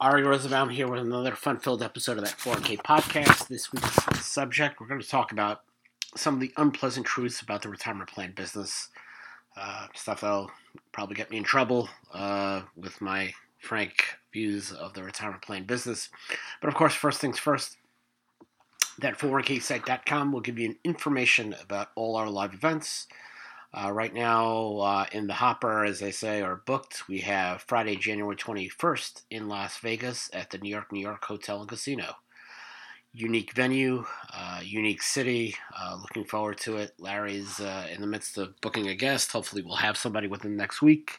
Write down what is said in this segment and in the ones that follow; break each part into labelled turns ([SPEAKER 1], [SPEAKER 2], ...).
[SPEAKER 1] Ary Rosenbaum here with another fun-filled episode of that 4K podcast. This week's subject, we're going to talk about some of the unpleasant truths about the retirement plan business. Uh, stuff that'll probably get me in trouble uh, with my frank views of the retirement plan business. But of course, first things first, that 401ksite.com will give you information about all our live events. Uh, right now, uh, in the hopper, as they say, are booked. We have Friday, January 21st in Las Vegas at the New York, New York Hotel and Casino. Unique venue, uh, unique city. Uh, looking forward to it. Larry's uh, in the midst of booking a guest. Hopefully, we'll have somebody within next week.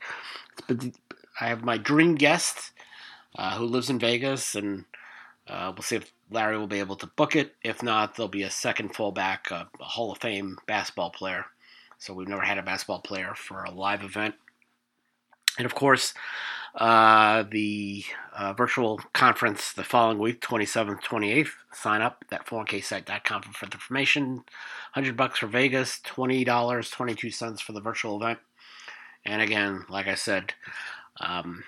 [SPEAKER 1] I have my dream guest uh, who lives in Vegas, and we'll see if Larry will be able to book it. If not, there'll be a second fullback, a Hall of Fame basketball player so we've never had a basketball player for a live event. And of course, uh, the uh, virtual conference the following week, 27th, 28th. Sign up at 4ksite.com for further information. 100 bucks for Vegas, $20, 22 cents for the virtual event. And again, like I said, um,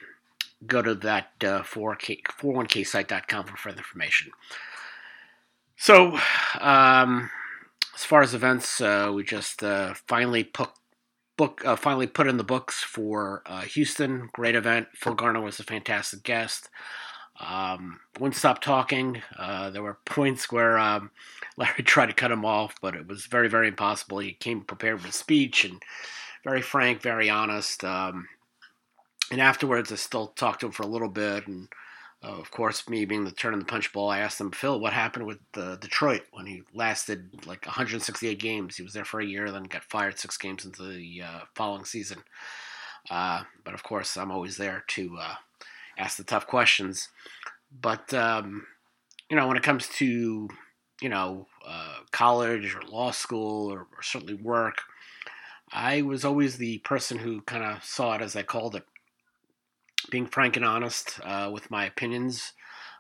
[SPEAKER 1] go to that uh, 4K, 41ksite.com for further information. So, um, as far as events, uh, we just uh, finally put book uh, finally put in the books for uh, Houston. Great event. Phil Garner was a fantastic guest. Um, wouldn't stop talking. Uh, there were points where um, Larry tried to cut him off, but it was very, very impossible. He came prepared with a speech and very frank, very honest. Um, and afterwards, I still talked to him for a little bit and uh, of course, me being the turn in the punch bowl, I asked him, Phil, what happened with uh, Detroit when he lasted like 168 games? He was there for a year, then got fired six games into the uh, following season. Uh, but of course, I'm always there to ask the tough questions. But um, you know, when it comes to you know college or law school or, or certainly work, I was always the person who kind of saw it as I called it being frank and honest uh, with my opinions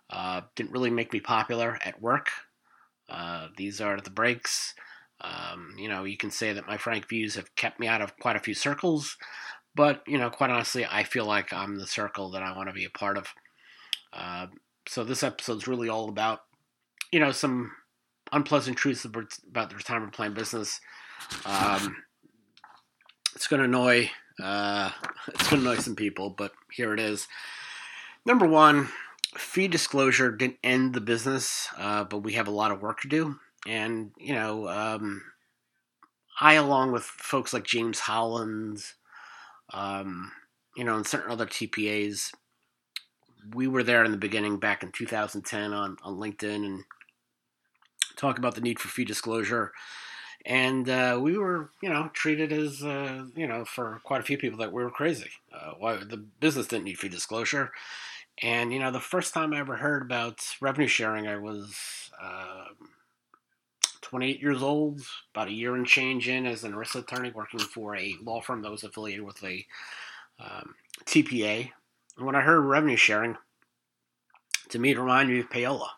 [SPEAKER 1] uh, didn't really make me popular at work. Uh, these are the breaks. Um, you know, you can say that my frank views have kept me out of quite a few circles, but you know, quite honestly, I feel like I'm the circle that I want to be a part of. Uh, so this episode is really all about, you know, some unpleasant truths about the retirement plan business. Um, it's going to annoy uh, it's going to annoy some people, but here it is. Number one, fee disclosure didn't end the business, uh, but we have a lot of work to do. And, you know, um, I, along with folks like James Hollands, um, you know, and certain other TPAs, we were there in the beginning back in 2010 on, on LinkedIn and talk about the need for fee disclosure and uh, we were, you know, treated as, uh, you know, for quite a few people that we were crazy. Uh, why the business didn't need fee disclosure, and you know, the first time I ever heard about revenue sharing, I was um, 28 years old, about a year and change in as an ERISA attorney, working for a law firm that was affiliated with a um, TPA. And when I heard revenue sharing, to me, it reminded me of payola.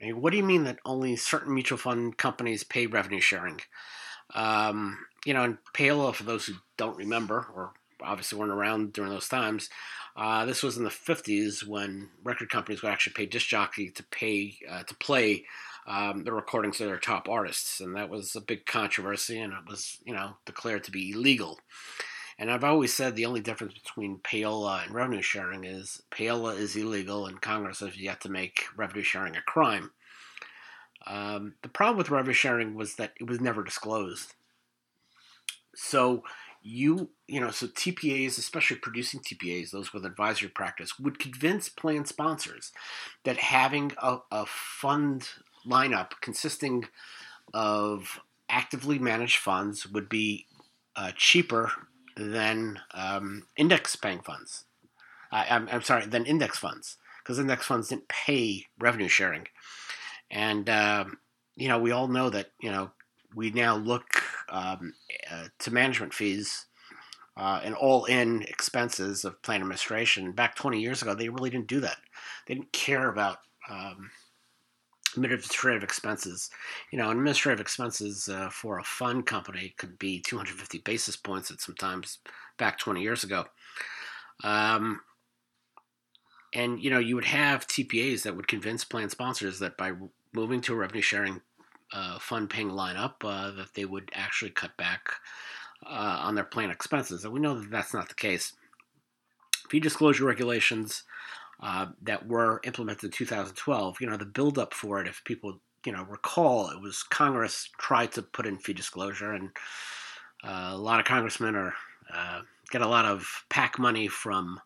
[SPEAKER 1] I mean, what do you mean that only certain mutual fund companies pay revenue sharing? Um, you know, and payola, for those who don't remember, or obviously weren't around during those times, uh, this was in the 50s when record companies would actually pay disc jockey to pay uh, to play um, the recordings of their top artists, and that was a big controversy, and it was you know declared to be illegal. And I've always said the only difference between payola and revenue sharing is payola is illegal, and Congress has yet to make revenue sharing a crime. Um, the problem with revenue sharing was that it was never disclosed. So you you know so TPAs, especially producing TPAs, those with advisory practice, would convince plan sponsors that having a, a fund lineup consisting of actively managed funds would be uh, cheaper than um, index paying funds. I, I'm, I'm sorry, than index funds because index funds didn't pay revenue sharing. And, um, you know, we all know that, you know, we now look um, uh, to management fees uh, and all in expenses of plan administration. Back 20 years ago, they really didn't do that. They didn't care about um, administrative expenses. You know, administrative expenses uh, for a fund company could be 250 basis points at sometimes back 20 years ago. Um, and you know you would have TPAs that would convince plan sponsors that by moving to a revenue sharing uh, fund paying lineup uh, that they would actually cut back uh, on their plan expenses. And we know that that's not the case. Fee disclosure regulations uh, that were implemented in 2012, you know, the buildup for it, if people, you know, recall, it was Congress tried to put in fee disclosure, and uh, a lot of congressmen are uh, get a lot of PAC money from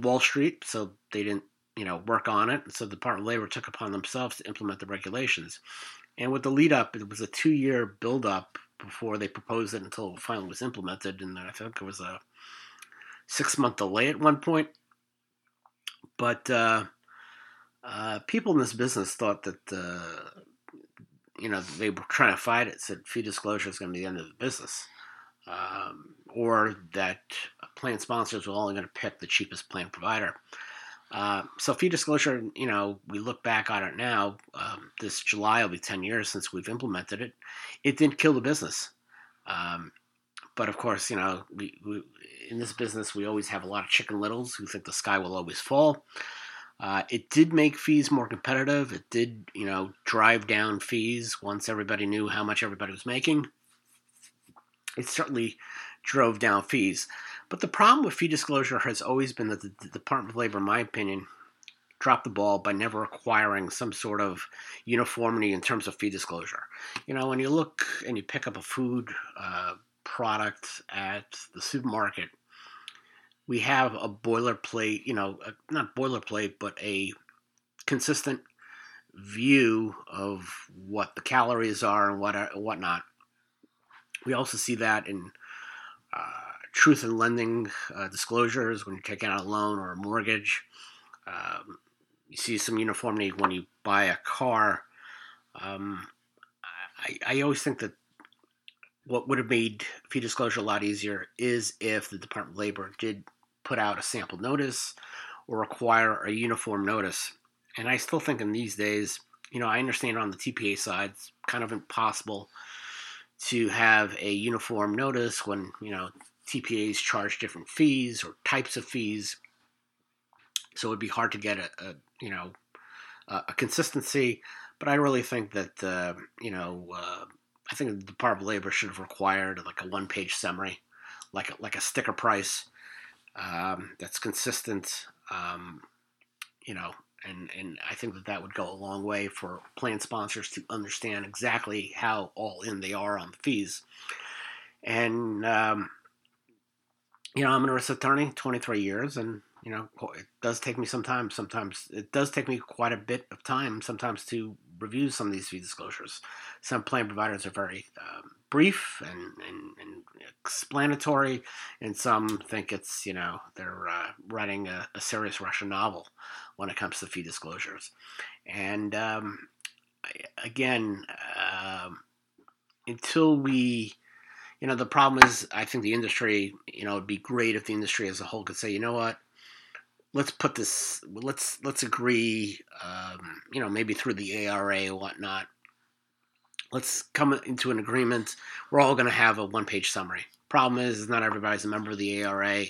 [SPEAKER 1] Wall Street, so they didn't you know, work on it. So the Department of Labor took upon themselves to implement the regulations. And with the lead up, it was a two year buildup before they proposed it until it finally was implemented. And I think it was a six month delay at one point. But uh, uh, people in this business thought that, uh, you know, they were trying to fight it, said fee disclosure is going to be the end of the business. Um, or that plan sponsors were only going to pick the cheapest plan provider. Uh, so fee disclosure, you know, we look back on it now. Um, this July will be ten years since we've implemented it. It didn't kill the business, um, but of course, you know, we, we, in this business we always have a lot of chicken littles who think the sky will always fall. Uh, it did make fees more competitive. It did, you know, drive down fees once everybody knew how much everybody was making. It certainly drove down fees. But the problem with fee disclosure has always been that the, Department of Labor, in my opinion, dropped the ball by never acquiring some sort of uniformity in terms of fee disclosure. You know, when you look and you pick up a food uh, product at the supermarket, we have a boilerplate, you know, a, not boilerplate, but a consistent view of what the calories are and what are, whatnot. We also see that in uh, truth in lending uh, disclosures when you're taking out a loan or a mortgage. Um, you see some uniformity when you buy a car. Um, I, I always think that what would have made fee disclosure a lot easier is if the Department of Labor did put out a sample notice or require a uniform notice. And I still think in these days, you know, I understand on the TPA side, it's kind of impossible to have a uniform notice when, you know, TPAs charge different fees or types of fees. So it'd be hard to get a, a you know a consistency. But I really think that uh, you know uh, I think the Department of Labor should have required like a one-page summary, like a, like a sticker price um, that's consistent. Um, you know, and and I think that that would go a long way for plan sponsors to understand exactly how all in they are on the fees. And um, you know, I'm an ERISA attorney, 23 years, and you know, it does take me some time. Sometimes it does take me quite a bit of time sometimes to review some of these fee disclosures. Some plan providers are very um, brief and, and, and, explanatory, and some think it's you know they're uh, writing a, a, serious Russian novel when it comes to fee disclosures. And um, again, um, until we you know, the problem is, I think the industry, you know, it'd be great if the industry as a whole could say, you know what, let's put this, let's let's agree, um, you know, maybe through the ARA or whatnot. Let's come into an agreement. We're all going to have a one-page summary. Problem is, is not everybody's a member of the ARA,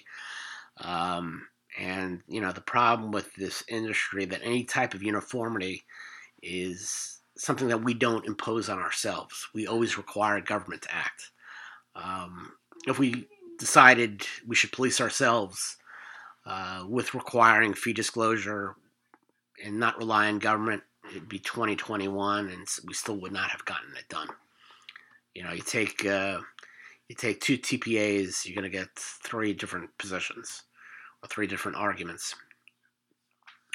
[SPEAKER 1] um, and you know, the problem with this industry that any type of uniformity is something that we don't impose on ourselves. We always require government to act. Um, if we decided we should police ourselves uh, with requiring fee disclosure and not rely on government, it'd be 2021, and we still would not have gotten it done. You know, you take uh, you take two TPAs, you're going to get three different positions, or three different arguments,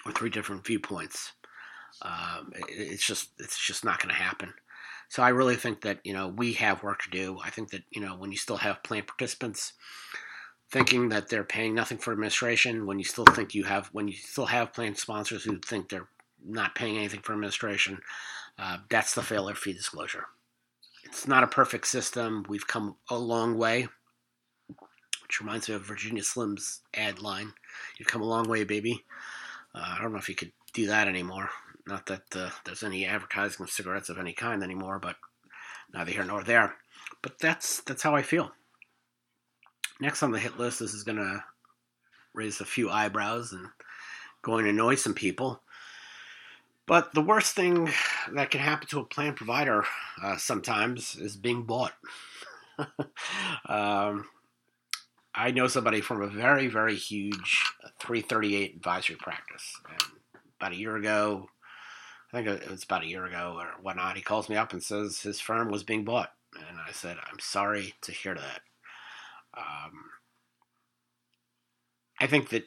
[SPEAKER 1] or three different viewpoints. Um, it, it's just it's just not going to happen. So I really think that you know we have work to do. I think that you know when you still have plan participants thinking that they're paying nothing for administration, when you still think you have when you still have plan sponsors who think they're not paying anything for administration, uh, that's the failure fee disclosure. It's not a perfect system. We've come a long way, which reminds me of Virginia Slim's ad line. You've come a long way, baby. Uh, I don't know if you could do that anymore. Not that uh, there's any advertising of cigarettes of any kind anymore, but neither here nor there. But that's that's how I feel. Next on the hit list, this is going to raise a few eyebrows and going to annoy some people. But the worst thing that can happen to a plan provider uh, sometimes is being bought. um, I know somebody from a very, very huge 338 advisory practice. And about a year ago, I think it was about a year ago or whatnot, he calls me up and says his firm was being bought. And I said, I'm sorry to hear that. Um, I think that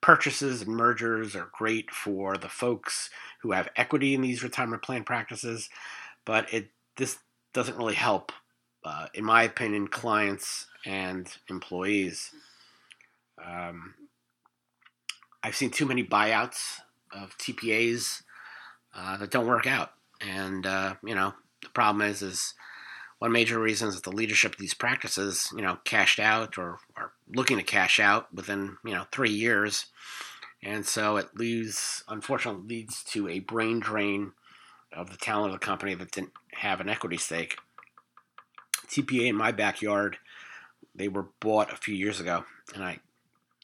[SPEAKER 1] purchases and mergers are great for the folks who have equity in these retirement plan practices, but it this doesn't really help, uh, in my opinion, clients and employees. Um, I've seen too many buyouts of TPAs uh, that don't work out, and uh, you know the problem is is one major reason is that the leadership of these practices, you know, cashed out or are looking to cash out within, you know, three years. And so it leads, unfortunately, leads to a brain drain of the talent of the company that didn't have an equity stake. TPA in my backyard, they were bought a few years ago, and I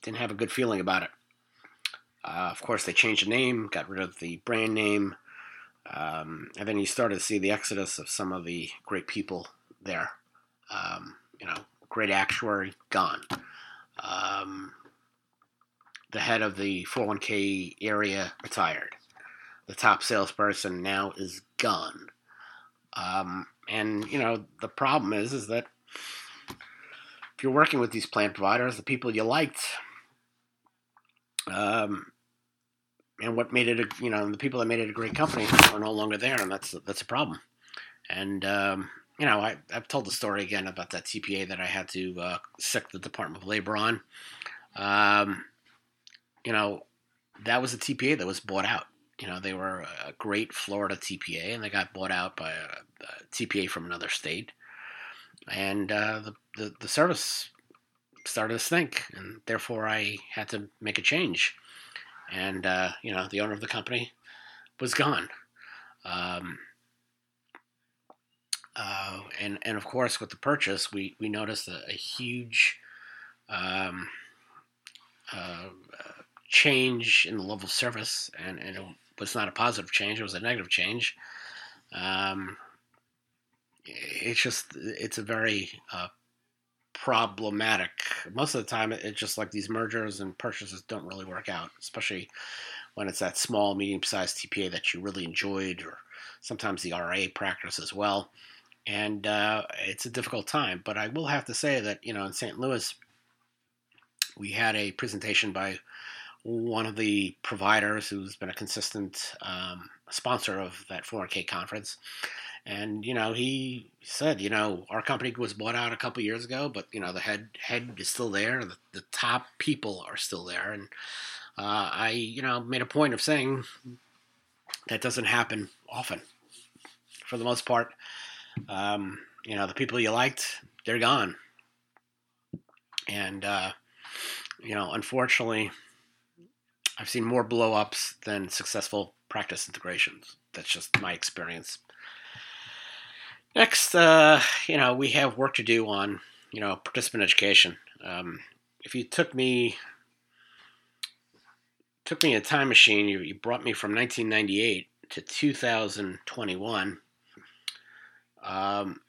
[SPEAKER 1] didn't have a good feeling about it. Uh, of course, they changed the name, got rid of the brand name, um, and then you start to see the exodus of some of the great people there. Um, you know, great actuary gone. Um, the head of the 401k area retired. The top salesperson now is gone. Um, and you know the problem is is that if you're working with these plan providers, the people you liked, um, and what made it a you know the people that made it a great company are no longer there, and that's that's a problem. And um, you know I I've told the story again about that TPA that I had to uh, sic the Department of Labor on. Um, you know that was a TPA that was bought out. You know they were a great Florida TPA, and they got bought out by a, a TPA from another state, and uh, the, the the service started to stink, and therefore I had to make a change and uh, you know the owner of the company was gone. Um, uh, and and of course, with the purchase, we we noticed a, a huge um, uh, change in the level of service, and, and it was not a positive change; it was a negative change. Um, it's just it's a very uh, problematic. Most of the time, it's just like these mergers and purchases don't really work out, especially when it's that small, medium sized TPA that you really enjoyed, or sometimes the RA practice as well. And uh, it's a difficult time. But I will have to say that, you know, in St. Louis, we had a presentation by one of the providers who's been a consistent um, sponsor of that 4K conference. And you know, he said, you know, our company was bought out a couple years ago, but you know, the head head is still there. The, the top people are still there, and uh, I, you know, made a point of saying that doesn't happen often. For the most part, um, you know, the people you liked, they're gone, and uh, you know, unfortunately, I've seen more blowups than successful practice integrations. That's just my experience. Next, uh, you know, we have work to do on, you know, participant education. Um, if you took me took me a time machine, you, you brought me from 1998 to 2021. Um,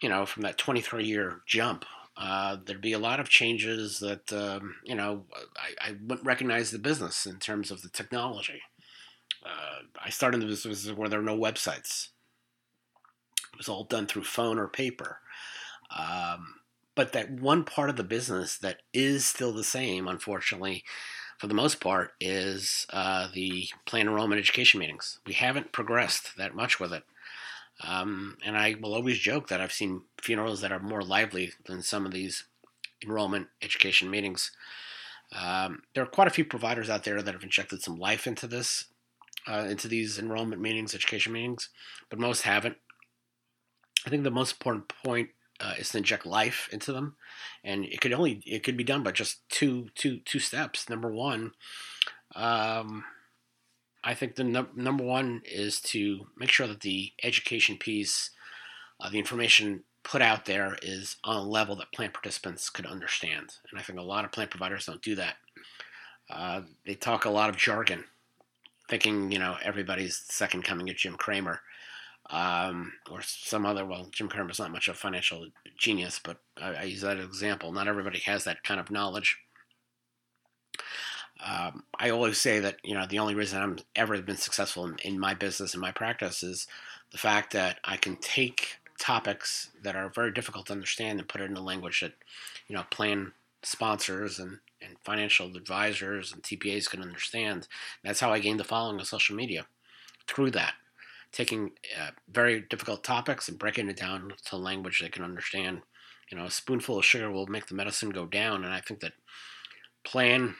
[SPEAKER 1] you know, from that 23 year jump, uh, there'd be a lot of changes that, um, you know, I, I, wouldn't recognize the business in terms of the technology. Uh, I started in the business where there were no websites. It was all done through phone or paper. Um, but that one part of the business that is still the same, unfortunately, for the most part, is uh, the plan enrollment education meetings. We haven't progressed that much with it. Um, and I will always joke that I've seen funerals that are more lively than some of these enrollment education meetings. Um, there are quite a few providers out there that have injected some life into this, uh, into these enrollment meetings, education meetings, but most haven't. I think the most important point uh, is to inject life into them, and it could only it could be done by just two two two steps. Number one, um, I think the num- number one is to make sure that the education piece, uh, the information put out there, is on a level that plant participants could understand, and I think a lot of plant providers don't do that. Uh, they talk a lot of jargon, thinking you know everybody's second coming of Jim Cramer, um, or some other. Well, Jim Cramer's not much of a financial genius, but I, I use that example. Not everybody has that kind of knowledge. Um, I always say that you know the only reason I'm ever been successful in, in my business and my practice is the fact that I can take topics that are very difficult to understand and put it in a language that you know plan sponsors and, and financial advisors and TPAs can understand. That's how I gained the following on social media through that, taking uh, very difficult topics and breaking it down to language they can understand. You know, a spoonful of sugar will make the medicine go down, and I think that plan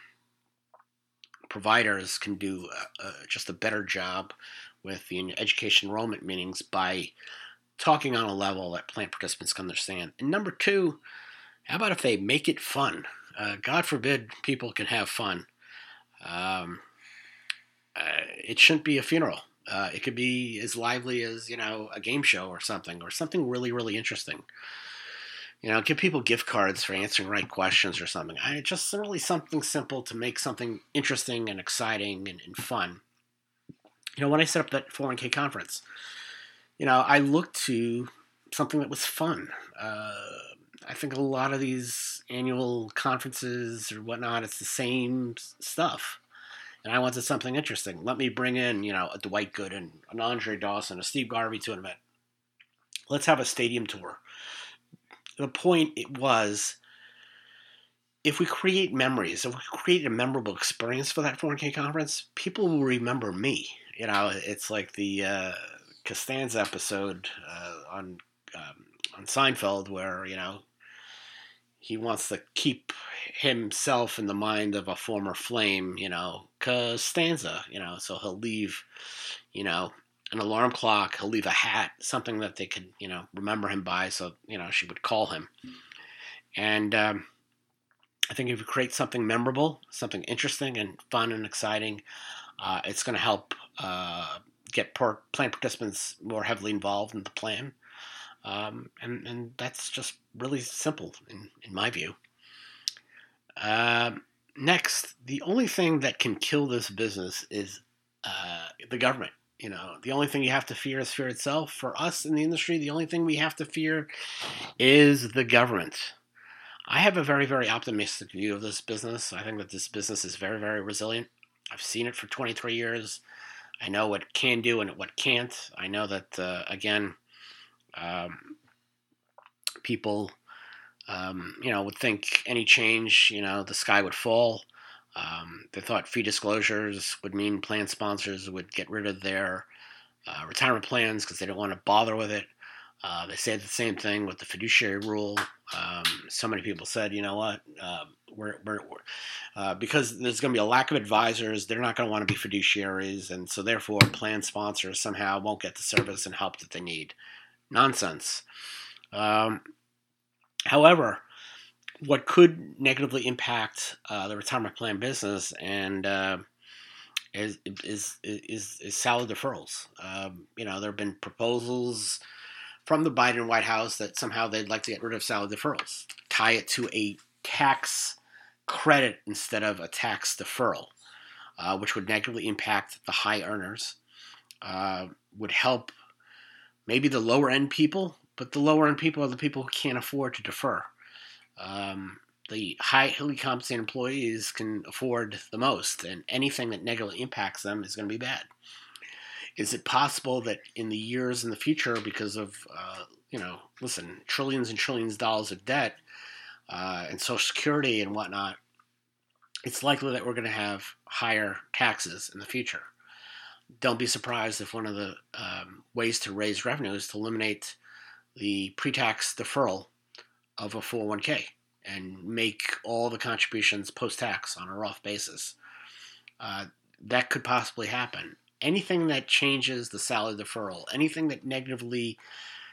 [SPEAKER 1] providers can do uh, uh, just a better job with the education enrollment meetings by talking on a level that plan participants can understand. And number two, how about if they make it fun? Uh, God forbid people can have fun. Um, uh, it shouldn't be a funeral. Uh, it could be as lively as you know a game show or something, or something really really interesting. You know, give people gift cards for answering right questions or something. I just really something simple to make something interesting and exciting and, and fun. You know, when I set up that 401k conference, you know, I looked to something that was fun. Uh, I think a lot of these annual conferences or whatnot, it's the same stuff. And I wanted something interesting. Let me bring in, you know, a Dwight Gooden, an Andre Dawson, a Steve Garvey to an event. Let's have a stadium tour. The point it was if we create memories, if we create a memorable experience for that 4K conference, people will remember me. You know, it's like the uh, Costanza episode uh, on um, on Seinfeld where you know he wants to keep himself in the mind of a former flame, you know, Costanza, you know, so he'll leave, you know, an alarm clock, he'll leave a hat, something that they could, you know, remember him by, so you know she would call him. And um, I think if you create something memorable, something interesting and fun and exciting, uh, it's going to help uh, get plan participants more heavily involved in the plan. Um, and, and that's just really simple in, in my view. Um, next, the only thing that can kill this business is uh, the government. You know, the only thing you have to fear is fear itself. For us in the industry, the only thing we have to fear is the government. I have a very, very optimistic view of this business. I think that this business is very, very resilient. I've seen it for 23 years. I know what can do and what can't. I know that, uh, again, um, people, um, you know, would think any change, you know, the sky would fall. Um, they thought fee disclosures would mean plan sponsors would get rid of their uh, retirement plans because they don't want to bother with it. Uh, they said the same thing with the fiduciary rule. Um, so many people said, you know what, uh, we're, we're uh, because there's going to be a lack of advisors, they're not going to want to be fiduciaries, and so therefore, plan sponsors somehow won't get the service and help that they need. Nonsense. Um, however, what could negatively impact uh, the retirement plan business and uh, is, is is is salary deferrals. Um, you know, there have been proposals from the Biden White House that somehow they'd like to get rid of salary deferrals, tie it to a tax credit instead of a tax deferral, uh, which would negatively impact the high earners, uh, would help maybe the lower end people, but the lower end people are the people who can't afford to defer. Um, the highly compensated employees can afford the most, and anything that negatively impacts them is going to be bad. Is it possible that in the years in the future, because of uh, you know, listen, trillions and trillions of dollars of debt uh, and Social Security and whatnot, it's likely that we're going to have higher taxes in the future. Don't be surprised if one of the um, ways to raise revenue is to eliminate the pre-tax deferral of a 401k and make all the contributions post-tax on a Roth basis. Uh, that could possibly happen anything that changes the salary deferral, anything that negatively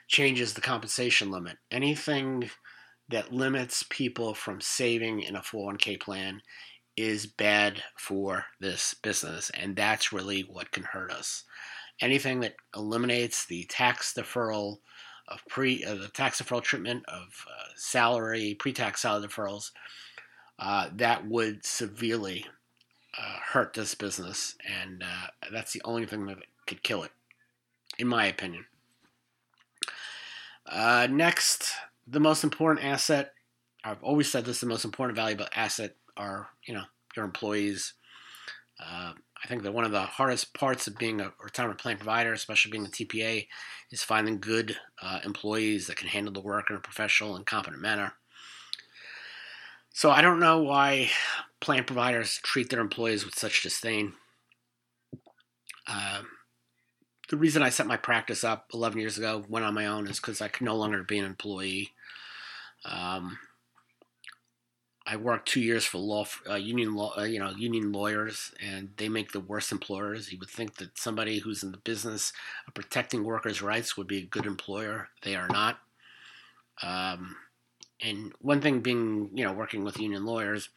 [SPEAKER 1] changes the compensation limit, anything that limits people from saving in a 401k plan is bad for this business. And that's really what can hurt us. Anything that eliminates the tax deferral of pre uh, the tax deferral treatment of uh, salary pre-tax salary deferrals, uh, that would severely hurt this business, and uh, that's the only thing that could kill it, in my opinion. Uh, next, the most important asset. I've always said this: the most important valuable asset are you know your employees. I think that one of the hardest parts of being a retirement plan provider, especially being a TPA, is finding good uh, employees that can handle the work in a professional and competent manner. So I don't know why plan providers treat their employees with such disdain. Uh, the reason I set my practice up 11 years ago, went on my own, is because I could no longer be an employee. Um, I worked two years for law, uh, union law, uh, you know, union lawyers, and they make the worst employers. You would think that somebody who's in the business of protecting workers' rights would be a good employer. They are not. Um, and one thing being, you know, working with union lawyers,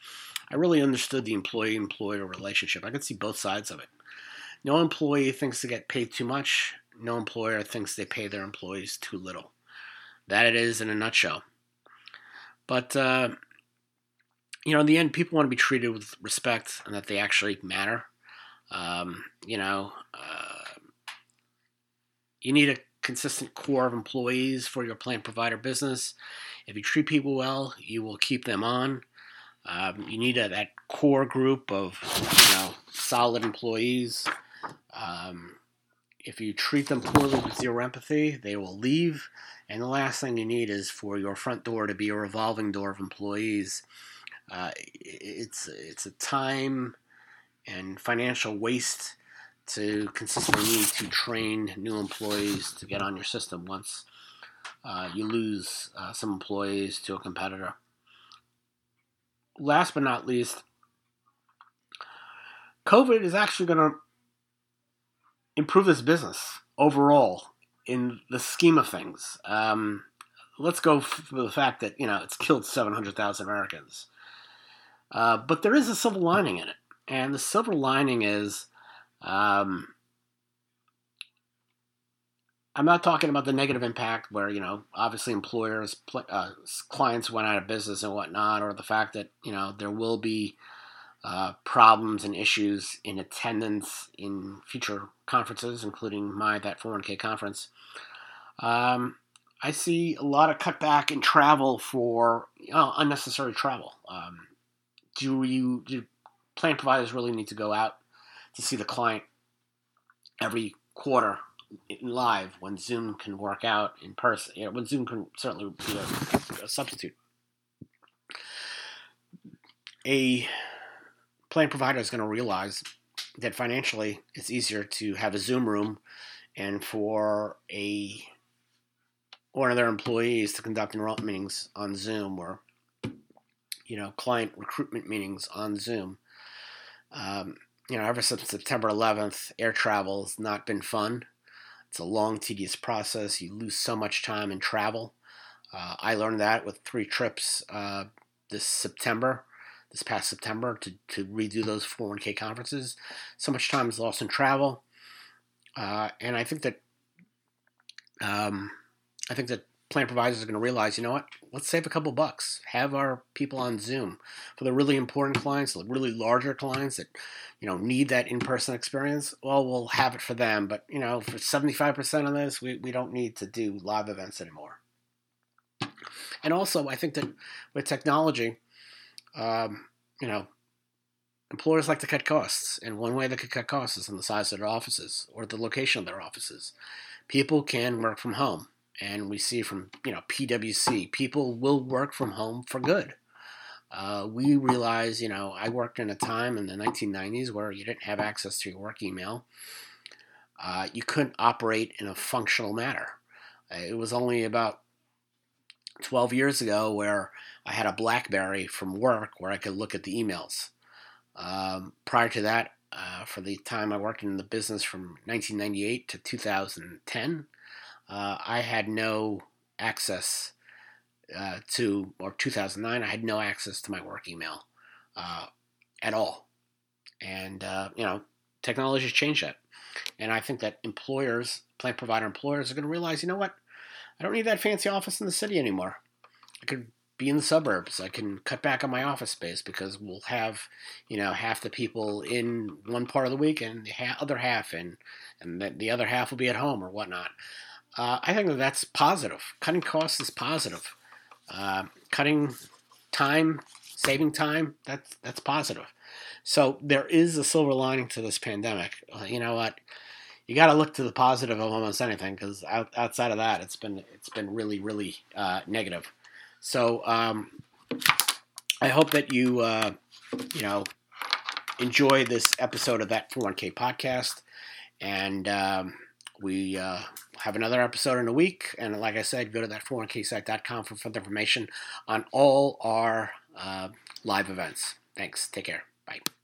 [SPEAKER 1] I really understood the employee-employer relationship. I could see both sides of it. No employee thinks they get paid too much. No employer thinks they pay their employees too little. That it is in a nutshell. But uh, you know, in the end, people want to be treated with respect and that they actually matter. Um, you know, uh, you need a consistent core of employees for your plan provider business. If you treat people well, you will keep them on. Um, you need a, that core group of you know solid employees. Um, if you treat them poorly with zero empathy, they will leave. And the last thing you need is for your front door to be a revolving door of employees uh, it's it's a time and financial waste to consistently need to train new employees to get on your system once uh, you lose uh, some employees to a competitor. Last but not least, COVID is actually going to improve this business overall in the scheme of things. Um, let's go for the fact that you know it's killed 700,000 Americans. Uh, but there is a silver lining in it. And the silver lining is um, I'm not talking about the negative impact where, you know, obviously employers, uh, clients went out of business and whatnot, or the fact that, you know, there will be uh, problems and issues in attendance in future conferences, including my That 401k conference. Um, I see a lot of cutback in travel for you know, unnecessary travel. Um, do you do plan providers really need to go out to see the client every quarter live when Zoom can work out in person? You know, when Zoom can certainly be a, a substitute. A plan provider is going to realize that financially it's easier to have a Zoom room and for a one of their employees to conduct enrollment meetings on Zoom or you know, client recruitment meetings on Zoom. Um, you know, ever since September 11th, air travel has not been fun. It's a long, tedious process. You lose so much time in travel. Uh, I learned that with three trips uh, this September, this past September, to, to redo those 401k conferences. So much time is lost in travel. Uh, and I think that um, I think that plan providers are going to realize, you know what? Let's save a couple bucks. Have our people on Zoom for the really important clients, the really larger clients that you know need that in-person experience. Well, we'll have it for them, but you know, for seventy-five percent of this, we, we don't need to do live events anymore. And also, I think that with technology, um, you know, employers like to cut costs, and one way they could cut costs is on the size of their offices or the location of their offices. People can work from home and we see from you know PwC, people will work from home for good. Uh, we realize, you know, I worked in a time in the 1990s where you didn't have access to your work email. Uh, you couldn't operate in a functional manner. Uh, it was only about 12 years ago where I had a BlackBerry from work where I could look at the emails. Um, prior to that, uh, for the time I worked in the business from 1998 to 2010, uh, I had no access uh, to, or 2009, I had no access to my work email uh, at all. And, uh, you know, technology has changed that. And I think that employers, plant provider employers, are going to realize, you know what? I don't need that fancy office in the city anymore. I could be in the suburbs. I can cut back on my office space because we'll have, you know, half the people in one part of the week and the other half in, and the, the other half will be at home or whatnot. Uh, I think that that's positive. Cutting costs is positive. Uh, cutting time, saving time, that's that's positive. So there is a silver lining to this pandemic. Uh, you know what? You got to look to the positive of almost anything because out, outside of that, it's been it's been really really uh, negative. So um, I hope that you uh, you know enjoy this episode of that 401k podcast, and um, we uh, have another episode in a week. And like I said, go to that 401ksite.com for further information on all our uh, live events. Thanks. Take care. Bye.